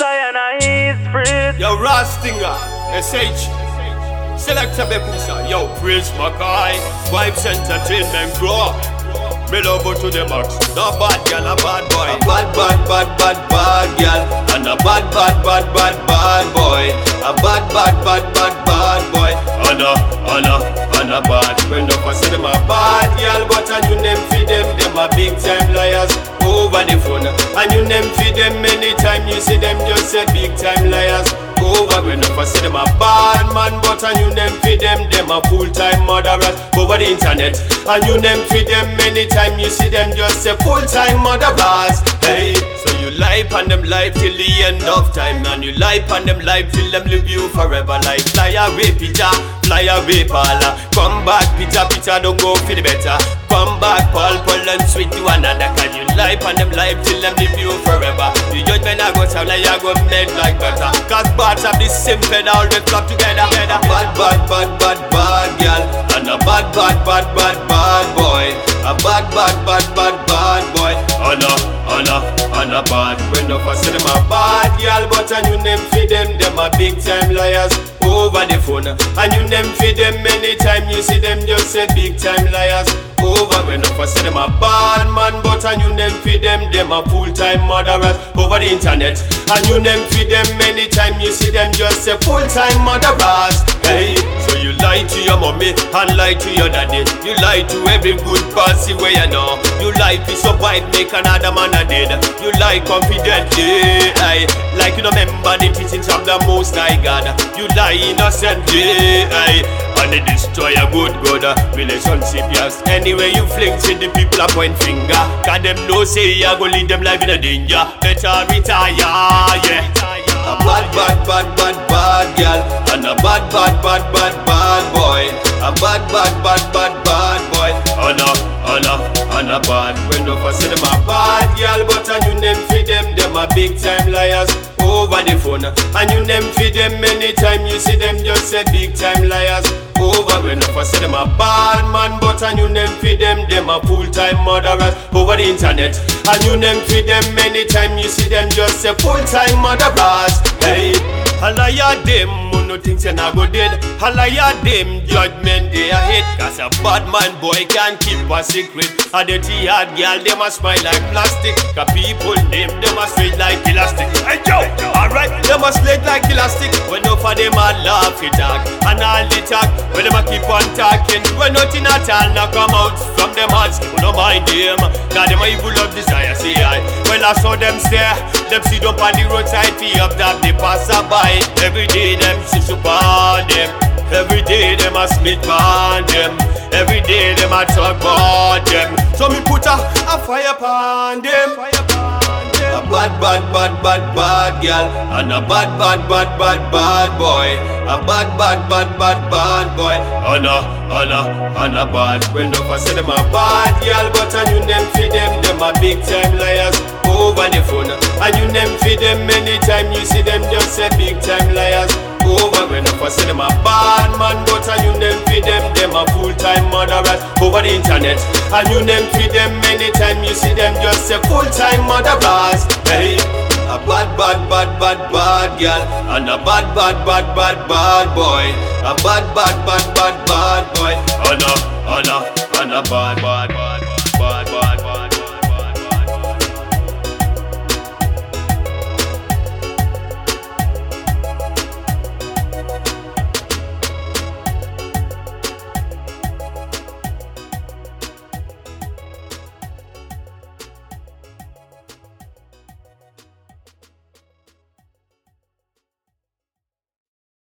Lion is free. Yo, Rastinger, SH, Selector Bekusa, yo, Prince Makai, Vybz Entertainment, grow up. Me love her to the max. No bad girl, a bad boy. A bad, bad, bad, bad, bad girl. And a bad, bad, bad, bad, bad boy. A bad, bad, bad, bad, bad boy. And a, and a, and a bad. When no for say them a bad girl, but a new name for them, them a big time liars over the phone. And you name for them anytime you see them, just say big time liars over when for say them a bad man, but a new name for them, them a full time murderers over the internet. And you name for them anytime you see them, just say full time murderers. Hey, so you lie on them life till the end of time, and you lie on them life till them live you forever. Like Peter, fly away, Paula. Come back, Peter, Peter, don't go the better. Come back, Paul, Paul, and sweet to another. Cause you lie on them life till them live you forever. You judgment I go sound like you go made like butter. Cause parts of the same feather all they flock together. Bad, bad, bad, bad, bad girl. And a bad, bad, bad, bad, bad boy. A bad, bad, bad, bad, bad boy. And a, and a, and a bad. When for say them a bad girl, but a new name for them, them a big time liars over the phone. And you name for them anytime you see them, just say big time liars over when for say them a bad man, but a new name for them, them a full time murderers over the internet. And you name for them anytime you see them, just a full time murderers. Hey, so you lie to your mommy and lie to your daddy. You lie to every good pussy where you know. You lie to survive, make another man a dead. You lie confidently, aye, like you remember the teachings of the Most High God. You lie innocently, aye. And they destroy a good uh, relationship, yes. Anyway, you fling to the people a point finger. Cause them know say you go lead them life in a danger. Better retire, yeah. A bad, bad, bad, bad, bad girl. And a bad, bad, bad, bad, bad boy. A bad, bad, bad, bad, bad boy. And a, and a, and a bad. When no for say them a bad girl, but a new name for them, them a big time liars over the phone. And you name for them anytime you see them, just say big time liars over when for say them a bad man, but a new name for them, them a full time murderers over the internet. And you name for them anytime you see them, just say full time murderers. Hey, a liar them, who no think say na go dead. A liar them, judgment they a hate. Cause a bad man boy can't keep a secret. A dirty hard girl, them a smile like plastic. Cause people name them a straight like elastic. Hey yo, alright, them a straight like elastic. When no for them a laugh it talk and all the talk. When them a keep on talking, when nothing at all now come out from them hearts. We no mind them, cause them a evil of desire. See I, when I saw them stare, them sit up on the roadside, fee up that they pass by. Every day them sit upon them. Every day them a split on them. Every day them a talk about them. So me put a, a fire upon them. A bad, bad, bad, bad, bad girl And a bad, bad, bad, bad, bad boy A bad, bad, bad, bad, bad boy. And a, and a bad. When no for say them a bad girl But a new name for them. Them a big time liars over the phone. And you name for them anytime you see them Just say big time liars over. When no for say them a bad man But a new name for them. Them a full time murderers over the internet. And you name for them anytime you see them Just say full time murderers. Hey a bad, bad, bad, bad, bad girl And a bad, bad, bad, bad, bad boy A bad, bad, bad, bad, bad boy And a, and a, and a bad, bad, bad